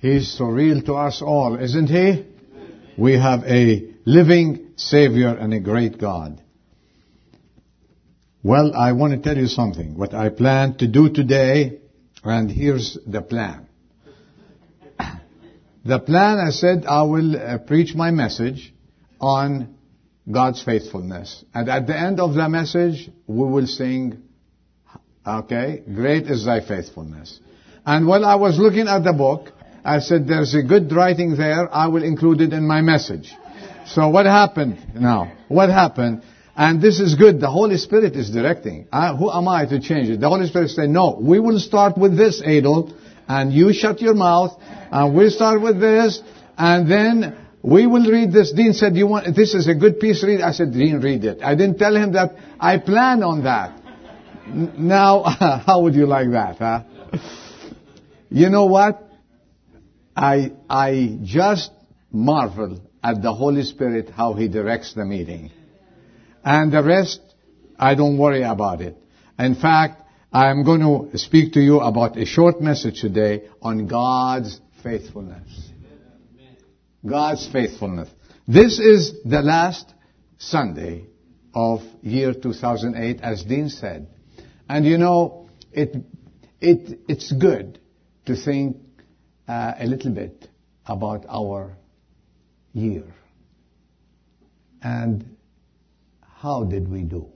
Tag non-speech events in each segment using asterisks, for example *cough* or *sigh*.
He's so real to us all, isn't he? We have a living Savior and a great God. Well, I want to tell you something. What I plan to do today, and here's the plan. The plan, I said, I will uh, preach my message on God's faithfulness. And at the end of the message, we will sing, okay, great is thy faithfulness. And while I was looking at the book, I said, there's a good writing there, I will include it in my message. So what happened now? What happened? And this is good. The Holy Spirit is directing. Uh, who am I to change it? The Holy Spirit said, no, we will start with this, Adel, and you shut your mouth, and we'll start with this, and then we will read this. Dean said, you want, this is a good piece, read. I said, Dean, read it. I didn't tell him that I plan on that. Now, *laughs* how would you like that, huh? You know what? I, I just marvel at the Holy Spirit how He directs the meeting. And the rest, I don't worry about it. In fact, I'm going to speak to you about a short message today on God's faithfulness. God's faithfulness. This is the last Sunday of year 2008, as Dean said. And you know, it, it, it's good to think uh, a little bit about our year. And how did we do?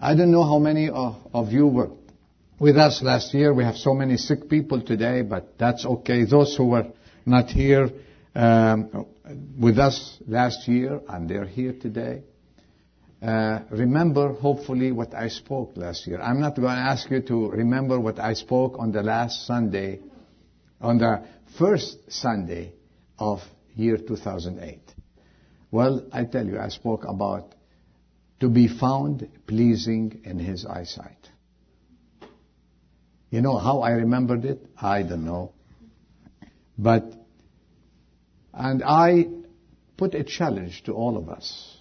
I don't know how many of, of you were with us last year. We have so many sick people today, but that's okay. Those who were not here um, with us last year and they're here today, uh, remember hopefully what I spoke last year. I'm not going to ask you to remember what I spoke on the last Sunday, on the first Sunday of year 2008. Well, I tell you, I spoke about to be found pleasing in His eyesight. You know how I remembered it? I don't know. But, and I put a challenge to all of us,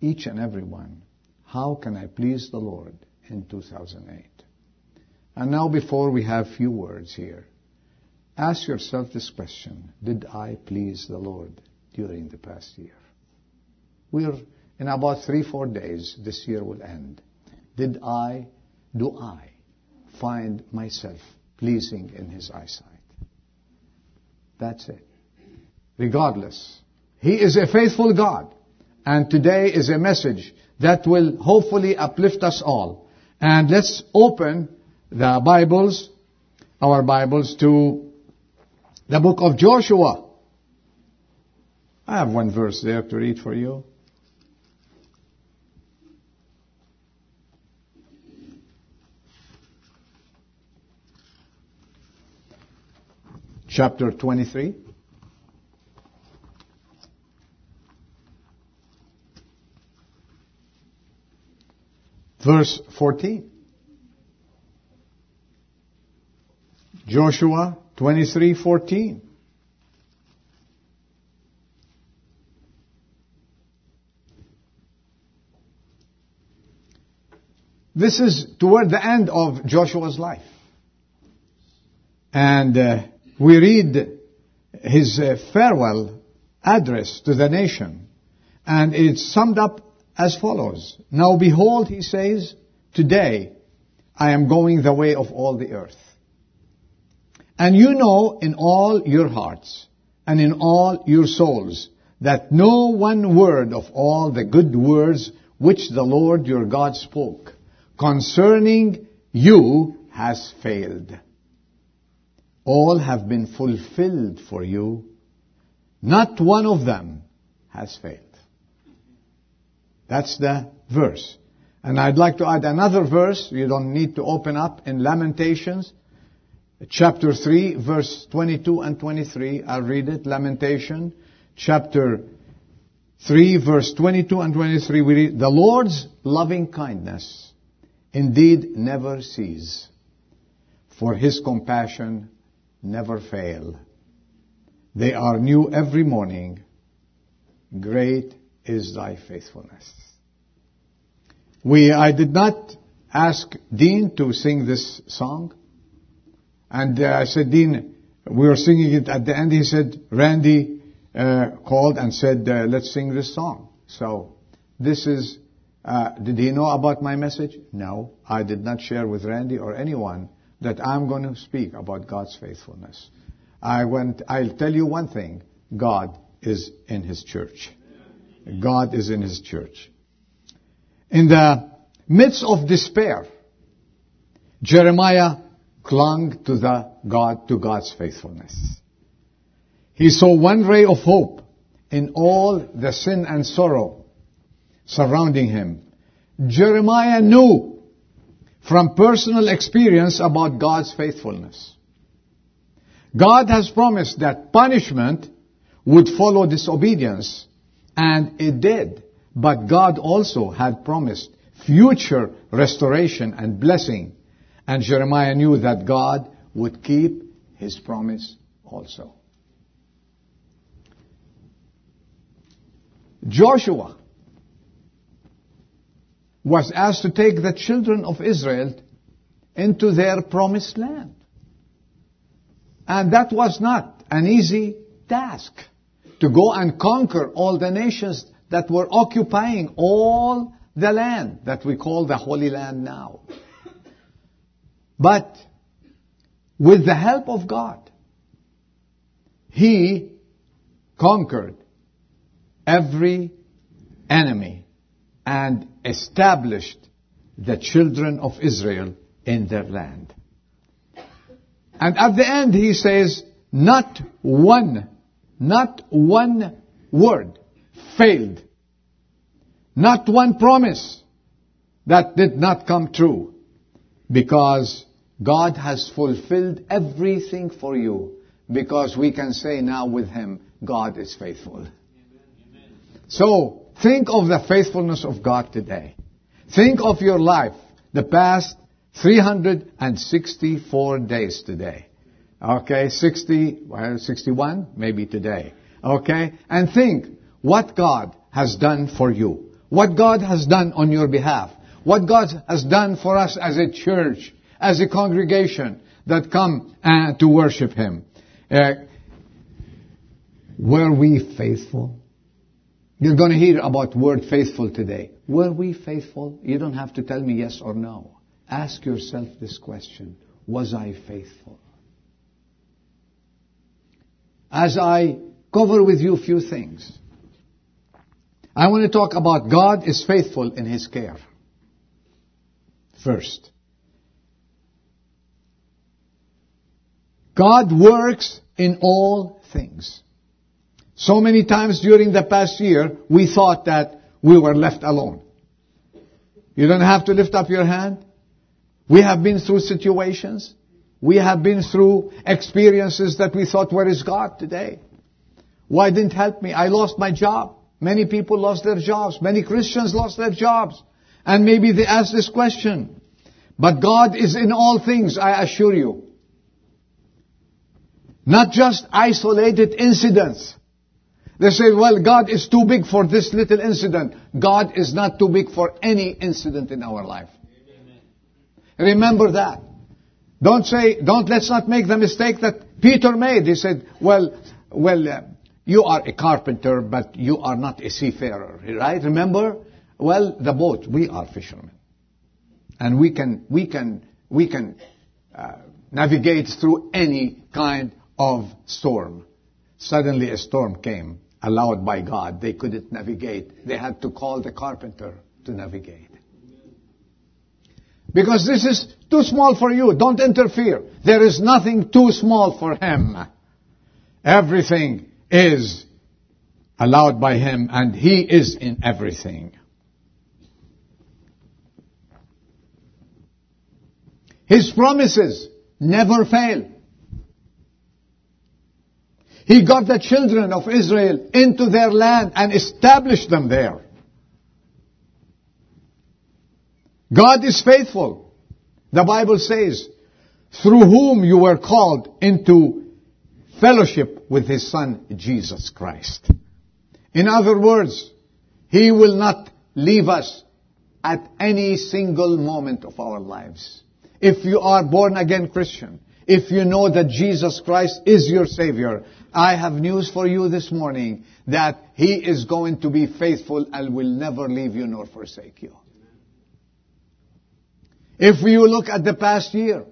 each and every one. How can I please the Lord in 2008? And now before we have few words here, ask yourself this question. Did I please the Lord during the past year? We're in about three, four days, this year will end. Did I, do I find myself pleasing in His eyesight? That's it. Regardless. He is a faithful God. And today is a message that will hopefully uplift us all. And let's open the Bibles, our Bibles, to the book of Joshua. I have one verse there to read for you. Chapter 23. Verse 14. Joshua 23:14. This is toward the end of Joshua's life. And uh, we read his uh, farewell address to the nation. And it's summed up as follows. Now behold, he says, today I am going the way of all the earth. And you know in all your hearts and in all your souls that no one word of all the good words which the Lord your God spoke concerning you has failed. All have been fulfilled for you. Not one of them has failed. That's the verse. And I'd like to add another verse. You don't need to open up in Lamentations, chapter 3, verse 22 and 23. I'll read it. Lamentation, chapter 3, verse 22 and 23. We read, The Lord's loving kindness indeed never cease, for his compassion never fail. They are new every morning. Great is thy faithfulness. We, I did not ask Dean to sing this song. And uh, I said, Dean, we were singing it at the end. He said, Randy uh, called and said, uh, let's sing this song. So this is, uh, did he know about my message? No. I did not share with Randy or anyone that I'm going to speak about God's faithfulness. I went, I'll tell you one thing. God is in His church. God is in His church. In the midst of despair, Jeremiah clung to the God, to God's faithfulness. He saw one ray of hope in all the sin and sorrow surrounding him. Jeremiah knew from personal experience about God's faithfulness. God has promised that punishment would follow disobedience, and it did. But God also had promised future restoration and blessing and Jeremiah knew that God would keep his promise also. Joshua was asked to take the children of Israel into their promised land. And that was not an easy task to go and conquer all the nations that were occupying all the land that we call the Holy Land now. But with the help of God, he conquered every enemy and established the children of Israel in their land. And at the end he says, not one, not one word failed. Not one promise that did not come true because God has fulfilled everything for you because we can say now with Him, God is faithful. Amen. So, think of the faithfulness of God today. Think of your life, the past 364 days today. Okay, 60, 61, maybe today. Okay, and think what God has done for you. What God has done on your behalf what God has done for us as a church, as a congregation that come uh, to worship Him. Uh, were we faithful? You're going to hear about word faithful today. Were we faithful? You don't have to tell me yes or no. Ask yourself this question. Was I faithful? As I cover with you a few things, I want to talk about God is faithful in His care first. God works in all things. So many times during the past year, we thought that we were left alone. You don't have to lift up your hand. We have been through situations. We have been through experiences that we thought, where is God today? Why didn't help me? I lost my job. Many people lost their jobs. Many Christians lost their jobs. And maybe they ask this question. But God is in all things, I assure you. Not just isolated incidents. They say, well, God is too big for this little incident. God is not too big for any incident in our life. Amen. Remember that. Don't say, don't, let's not make the mistake that Peter made. He said, well, well, uh, you are a carpenter, but you are not a seafarer, right? Remember? Well, the boat, we are fishermen. And we can, we can, we can uh, navigate through any kind of storm. Suddenly a storm came, allowed by God. They couldn't navigate. They had to call the carpenter to navigate. Because this is too small for you. Don't interfere. There is nothing too small for him. Everything is allowed by him and he is in everything. His promises never fail. He got the children of Israel into their land and established them there. God is faithful. The Bible says, through whom you were called into fellowship with His Son, Jesus Christ. In other words, He will not leave us at any single moment of our lives. If you are born again Christian, if you know that Jesus Christ is your Savior, I have news for you this morning that He is going to be faithful and will never leave you nor forsake you. If you look at the past year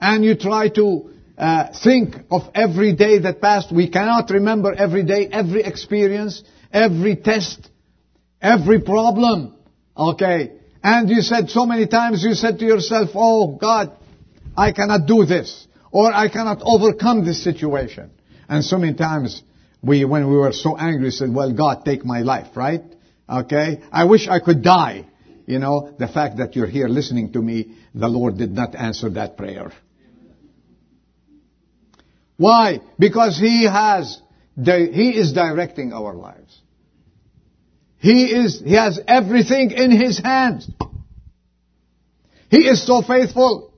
and you try to uh, think of every day that passed, we cannot remember every day, every experience, every test, every problem. Okay. And you said so many times, you said to yourself, oh God, I cannot do this. Or I cannot overcome this situation. And so many times, we, when we were so angry, said, well, God, take my life, right? Okay? I wish I could die. You know, the fact that you're here listening to me, the Lord did not answer that prayer. Why? Because He has, He is directing our lives. He is, He has everything in His hands. He is so faithful.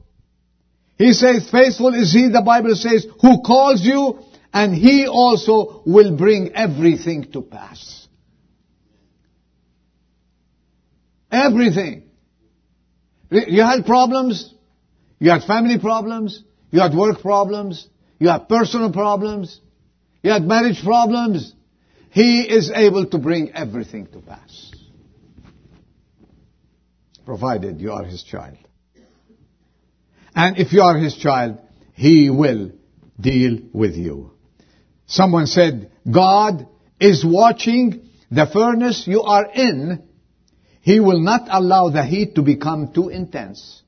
He says, faithful is He, the Bible says, who calls you, and He also will bring everything to pass. Everything. You had problems. You had family problems. You had work problems. You had personal problems. You had marriage problems. He is able to bring everything to pass. Provided you are His child. And if you are His child, He will deal with you. Someone said, God is watching the furnace you are in. He will not allow the heat to become too intense.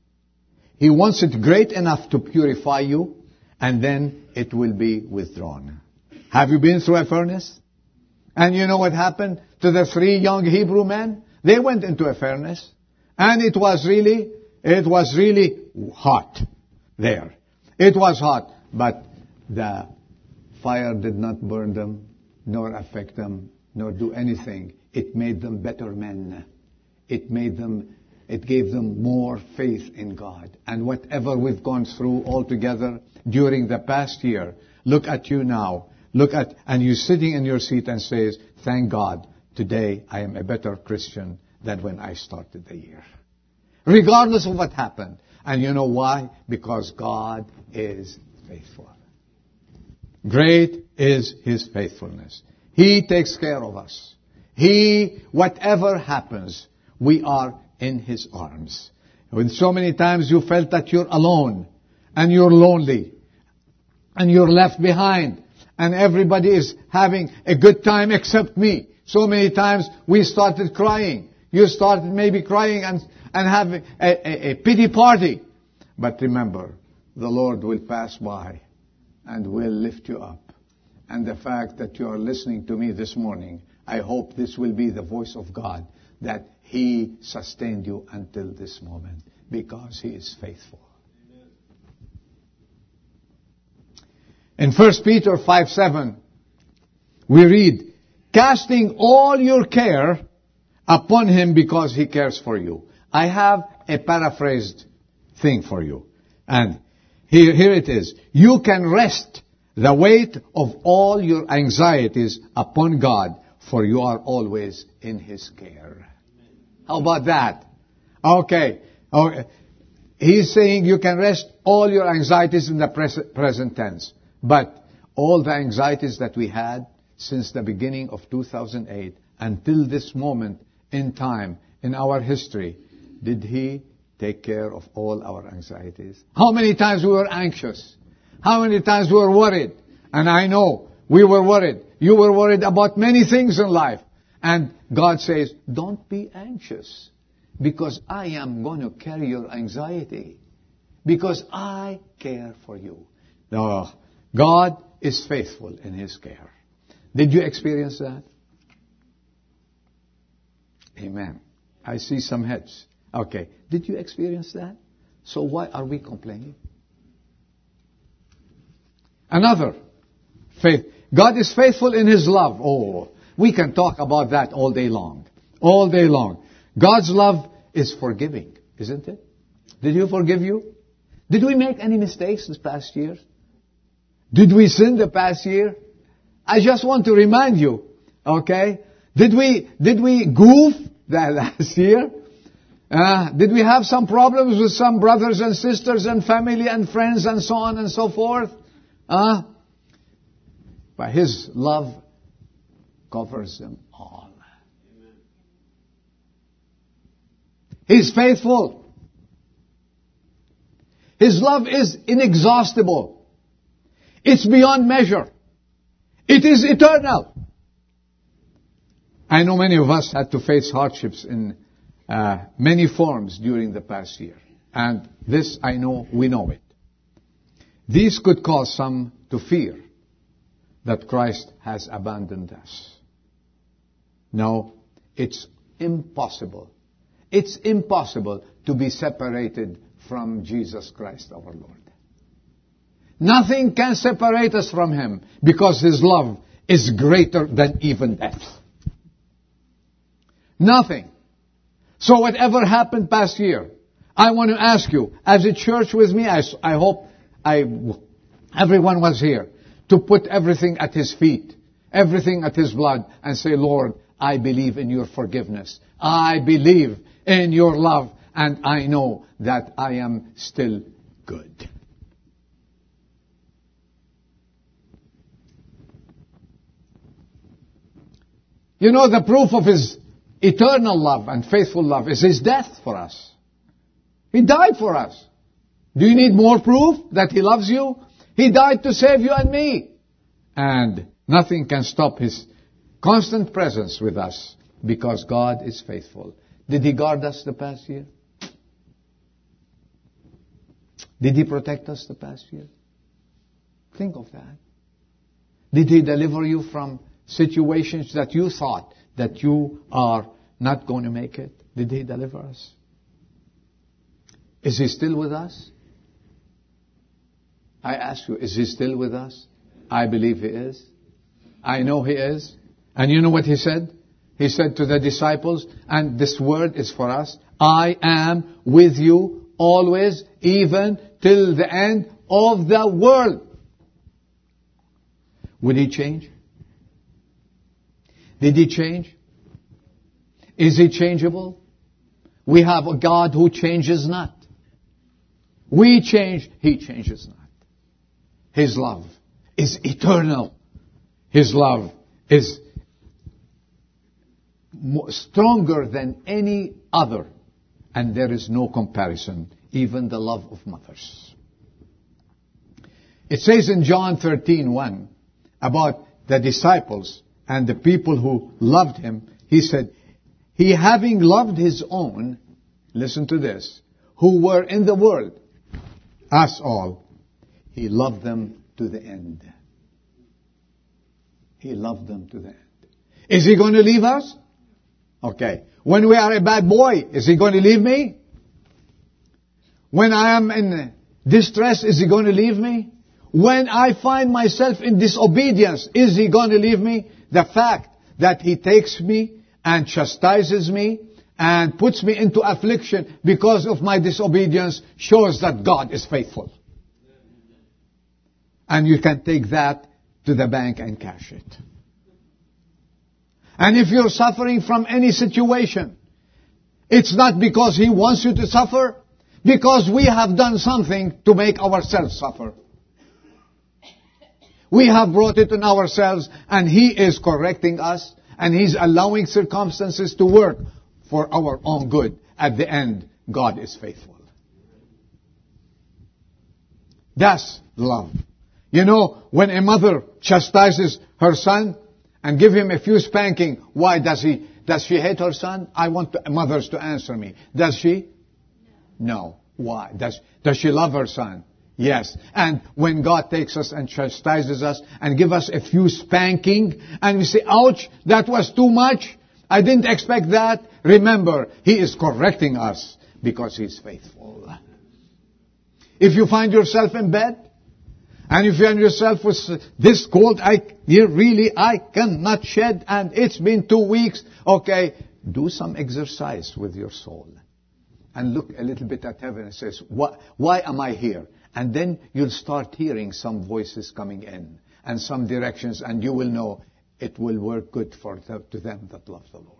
He wants it great enough to purify you, and then it will be withdrawn. Have you been through a furnace? And you know what happened to the three young Hebrew men? They went into a furnace, and it was really, it was really hot there. It was hot, but the fire did not burn them, nor affect them, nor do anything. It made them better men. It made them, it gave them more faith in God. And whatever we've gone through all together during the past year, look at you now look at, and you're sitting in your seat and says, thank God, today I am a better Christian than when I started the year. Regardless of what happened. And you know why? Because God is faithful. Great is His faithfulness. He takes care of us. He, whatever happens, we are in His arms. When so many times you felt that you're alone, and you're lonely, and you're left behind, and everybody is having a good time except me. So many times we started crying. You started maybe crying and, and having a, a, a pity party. But remember, the Lord will pass by and will lift you up. And the fact that you are listening to me this morning, I hope this will be the voice of God that He sustained you until this moment because He is faithful. In 1 Peter 5 7, we read, casting all your care upon him because he cares for you. I have a paraphrased thing for you. And here, here it is. You can rest the weight of all your anxieties upon God, for you are always in his care. How about that? Okay. okay. He's saying you can rest all your anxieties in the present tense. But all the anxieties that we had since the beginning of 2008 until this moment in time in our history, did He take care of all our anxieties? How many times we were anxious? How many times we were worried? And I know we were worried. You were worried about many things in life. And God says, don't be anxious because I am going to carry your anxiety because I care for you. No, God is faithful in His care. Did you experience that? Amen. I see some heads. Okay. Did you experience that? So why are we complaining? Another faith. God is faithful in His love. Oh, we can talk about that all day long. All day long. God's love is forgiving, isn't it? Did you forgive you? Did we make any mistakes this past year? Did we sin the past year? I just want to remind you, okay? Did we, did we goof that *laughs* last year? Uh, did we have some problems with some brothers and sisters and family and friends and so on and so forth? Uh, but His love covers them all. He's faithful. His love is inexhaustible. It's beyond measure. It is eternal. I know many of us had to face hardships in uh, many forms during the past year. And this I know, we know it. These could cause some to fear that Christ has abandoned us. No, it's impossible. It's impossible to be separated from Jesus Christ our Lord. Nothing can separate us from Him because His love is greater than even death. Nothing. So whatever happened past year, I want to ask you, as a church with me, I, I hope I, everyone was here, to put everything at His feet, everything at His blood, and say, Lord, I believe in your forgiveness. I believe in your love, and I know that I am still good. You know, the proof of His eternal love and faithful love is His death for us. He died for us. Do you need more proof that He loves you? He died to save you and me. And nothing can stop His constant presence with us because God is faithful. Did He guard us the past year? Did He protect us the past year? Think of that. Did He deliver you from situations that you thought that you are not going to make it? Did He deliver us? Is He still with us? I ask you, is He still with us? I believe He is. I know He is. And you know what He said? He said to the disciples, and this word is for us, I am with you always, even till the end of the world. Will He change? Did He change? Is He changeable? We have a God who changes not. We change, He changes not. His love is eternal. His love is stronger than any other. And there is no comparison, even the love of mothers. It says in John 13:1 about the disciples and the people who loved him, he said, He having loved his own, listen to this, who were in the world, us all, he loved them to the end. He loved them to the end. Is he going to leave us? Okay. When we are a bad boy, is he going to leave me? When I am in distress, is he going to leave me? When I find myself in disobedience, is he going to leave me? The fact that he takes me and chastises me and puts me into affliction because of my disobedience shows that God is faithful. And you can take that to the bank and cash it. And if you're suffering from any situation, it's not because He wants you to suffer, because we have done something to make ourselves suffer. We have brought it on ourselves and He is correcting us and He's allowing circumstances to work for our own good. At the end, God is faithful. That's love. You know, when a mother chastises her son, and give him a few spanking. Why does he, does she hate her son? I want mothers to answer me. Does she? No. Why? Does, does she love her son? Yes. And when God takes us and chastises us and give us a few spanking and we say, ouch, that was too much. I didn't expect that. Remember, He is correcting us because He's faithful. If you find yourself in bed and you find yourself with uh, this cold, I really I cannot shed, and it's been two weeks. Okay, do some exercise with your soul, and look a little bit at heaven and says, why, why am I here? And then you'll start hearing some voices coming in and some directions, and you will know it will work good for to them that love the Lord.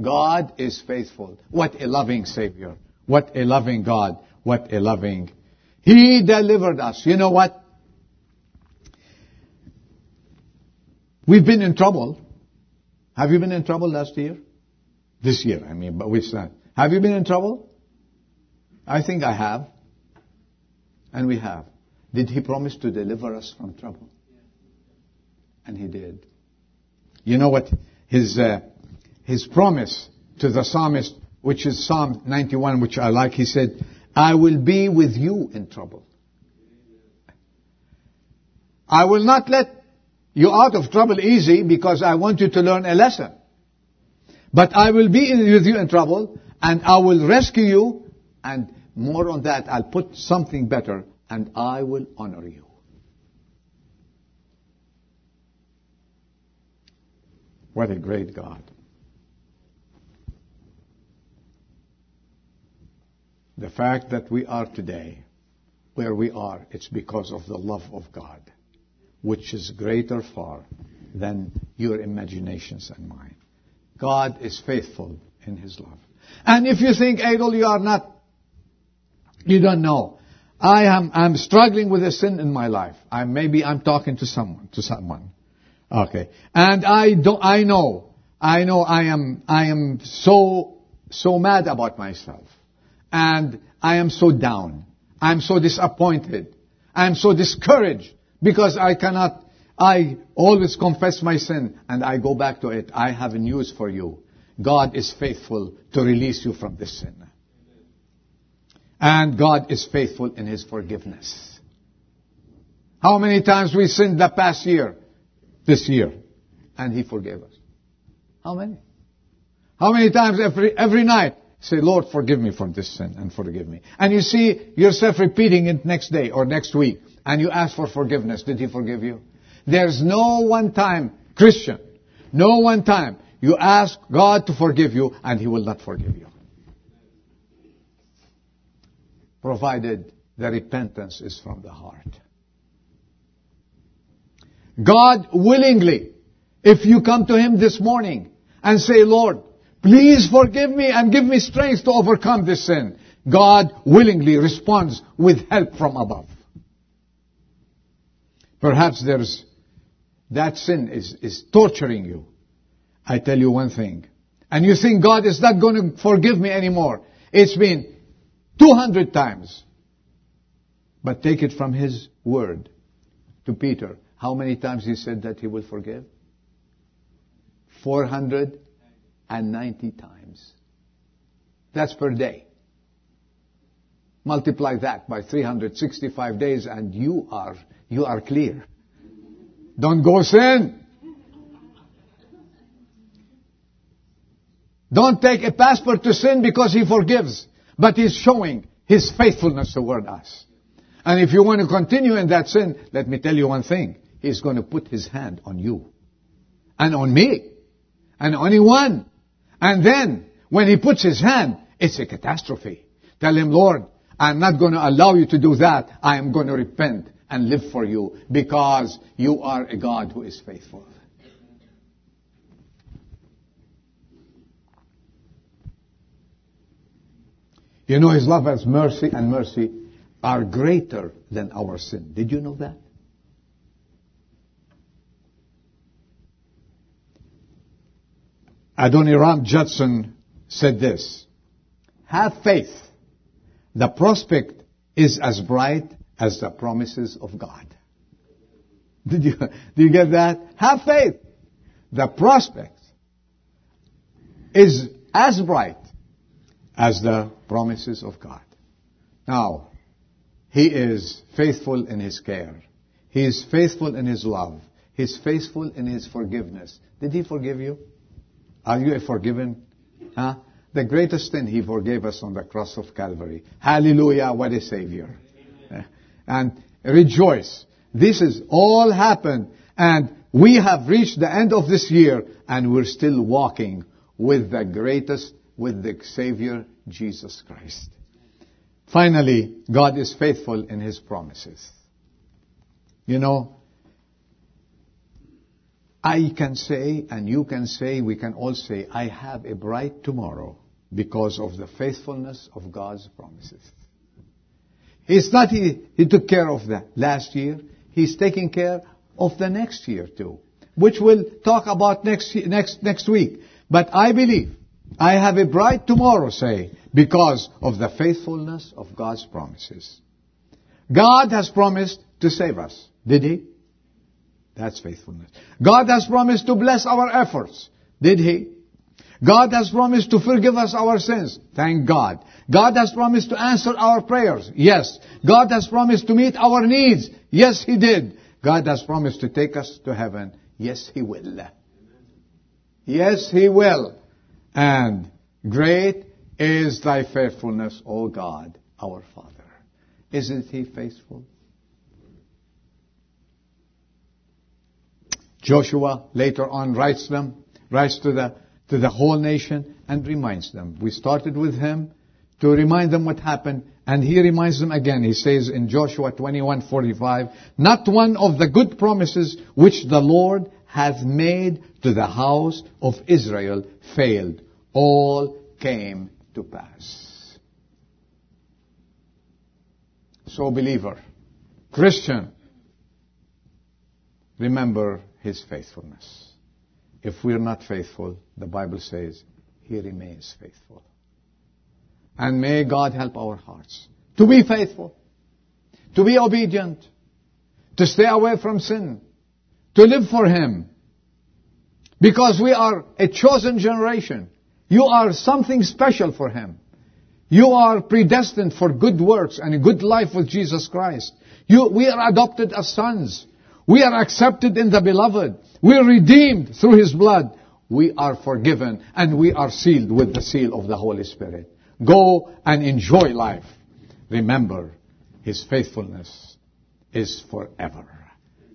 God is faithful. What a loving Savior. What a loving God. What a loving. He delivered us. You know what? We've been in trouble. Have you been in trouble last year? This year, I mean, but we said. Have you been in trouble? I think I have. And we have. Did he promise to deliver us from trouble? And he did. You know what? His, uh, his promise to the psalmist, which is Psalm 91, which I like, he said, I will be with you in trouble. I will not let you out of trouble easy because I want you to learn a lesson. But I will be with you in trouble and I will rescue you and more on that, I'll put something better and I will honor you. What a great God. The fact that we are today where we are, it's because of the love of God, which is greater far than your imaginations and mine. God is faithful in His love. And if you think, Adel, you are not, you don't know. I am, I'm struggling with a sin in my life. I, maybe I'm talking to someone, to someone. Okay. And I don't, I know, I know I am, I am so, so mad about myself. And I am so down. I'm so disappointed. I'm so discouraged because I cannot, I always confess my sin and I go back to it. I have news for you. God is faithful to release you from this sin. And God is faithful in His forgiveness. How many times we sinned the past year, this year, and He forgave us? How many? How many times every, every night say, Lord, forgive me from this sin and forgive me. And you see yourself repeating it next day or next week, and you ask for forgiveness. Did He forgive you? There's no one time, Christian, no one time you ask God to forgive you and He will not forgive you. provided the repentance is from the heart. God willingly, if you come to Him this morning and say, Lord, please forgive me and give me strength to overcome this sin, God willingly responds with help from above. Perhaps there's, that sin is, is torturing you. I tell you one thing. And you think God is not going to forgive me anymore. It's been 200 times. But take it from his word to Peter. How many times he said that he will forgive? 490 times. That's per day. Multiply that by 365 days and you are, you are clear. Don't go sin. Don't take a passport to sin because he forgives. But he's showing his faithfulness toward us. And if you want to continue in that sin, let me tell you one thing. He's going to put his hand on you. And on me. And on anyone. And then, when he puts his hand, it's a catastrophe. Tell him, Lord, I'm not going to allow you to do that. I am going to repent and live for you because you are a God who is faithful. You know, His love has mercy and mercy are greater than our sin. Did you know that? Adoniram Judson said this, have faith. The prospect is as bright as the promises of God. *laughs* Did you, do you get that? Have faith. The prospect is as bright as the promises of God. Now, He is faithful in His care. He is faithful in His love. He is faithful in His forgiveness. Did He forgive you? Are you forgiven? Huh? The greatest thing He forgave us on the cross of Calvary. Hallelujah, what a Savior. Amen. And rejoice. This has all happened and we have reached the end of this year and we're still walking with the greatest with the Savior Jesus Christ. Finally, God is faithful in His promises. You know, I can say, and you can say, we can all say, I have a bright tomorrow because of the faithfulness of God's promises. He's not, he, he took care of the last year. He's taking care of the next year too, which we'll talk about next, next, next week. But I believe I have a bright tomorrow, say, because of the faithfulness of God's promises. God has promised to save us. Did He? That's faithfulness. God has promised to bless our efforts. Did He? God has promised to forgive us our sins. Thank God. God has promised to answer our prayers. Yes. God has promised to meet our needs. Yes, He did. God has promised to take us to heaven. Yes, He will. Yes, He will. And great is thy faithfulness, O God, our Father. Isn't He faithful? Joshua later on writes them, writes to the, to the whole nation and reminds them. We started with him to remind them what happened and he reminds them again. He says in Joshua 21:45, not one of the good promises which the Lord hath made to the house of Israel failed. All came to pass. So believer, Christian, remember his faithfulness. If we're not faithful, the Bible says he remains faithful. And may God help our hearts to be faithful, to be obedient, to stay away from sin, to live for Him. Because we are a chosen generation. You are something special for Him. You are predestined for good works and a good life with Jesus Christ. You, we are adopted as sons. We are accepted in the beloved. We are redeemed through His blood. We are forgiven and we are sealed with the seal of the Holy Spirit. Go and enjoy life. Remember, His faithfulness is forever.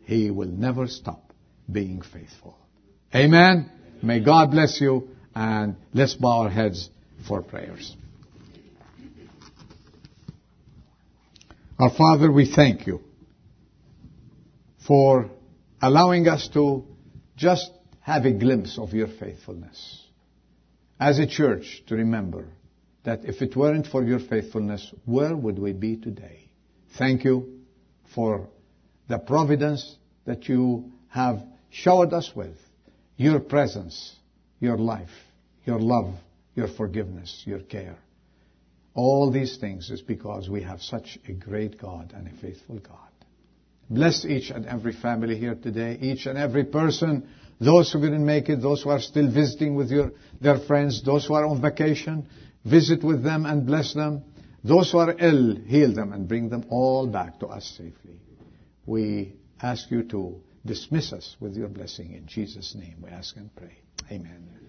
He will never stop being faithful. Amen. May God bless you and let's bow our heads for prayers. Our Father, we thank you for allowing us to just have a glimpse of your faithfulness. As a church, to remember that if it weren't for your faithfulness, where would we be today? Thank you for the providence that you have showered us with, your presence, your life, your love, your forgiveness, your care. All these things is because we have such a great God and a faithful God. Bless each and every family here today, each and every person, those who didn't make it, those who are still visiting with your, their friends, those who are on vacation, visit with them and bless them. Those who are ill, heal them and bring them all back to us safely. We ask you to dismiss us with your blessing. In Jesus' name we ask and pray. Amen.